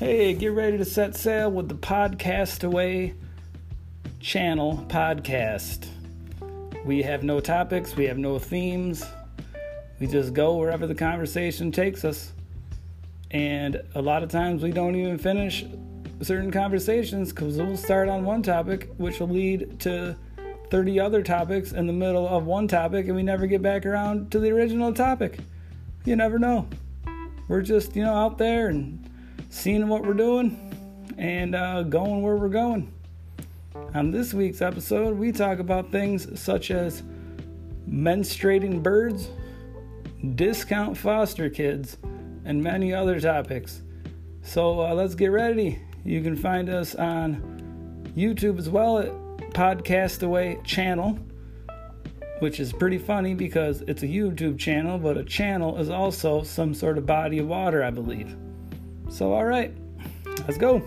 Hey, get ready to set sail with the Podcast Away channel podcast. We have no topics, we have no themes. We just go wherever the conversation takes us. And a lot of times we don't even finish certain conversations because we'll start on one topic, which will lead to 30 other topics in the middle of one topic, and we never get back around to the original topic. You never know. We're just, you know, out there and seeing what we're doing and uh, going where we're going. On this week's episode, we talk about things such as menstruating birds, discount foster kids, and many other topics. So uh, let's get ready. You can find us on YouTube as well at Podcast Away Channel, which is pretty funny because it's a YouTube channel, but a channel is also some sort of body of water, I believe. So, all right, let's go.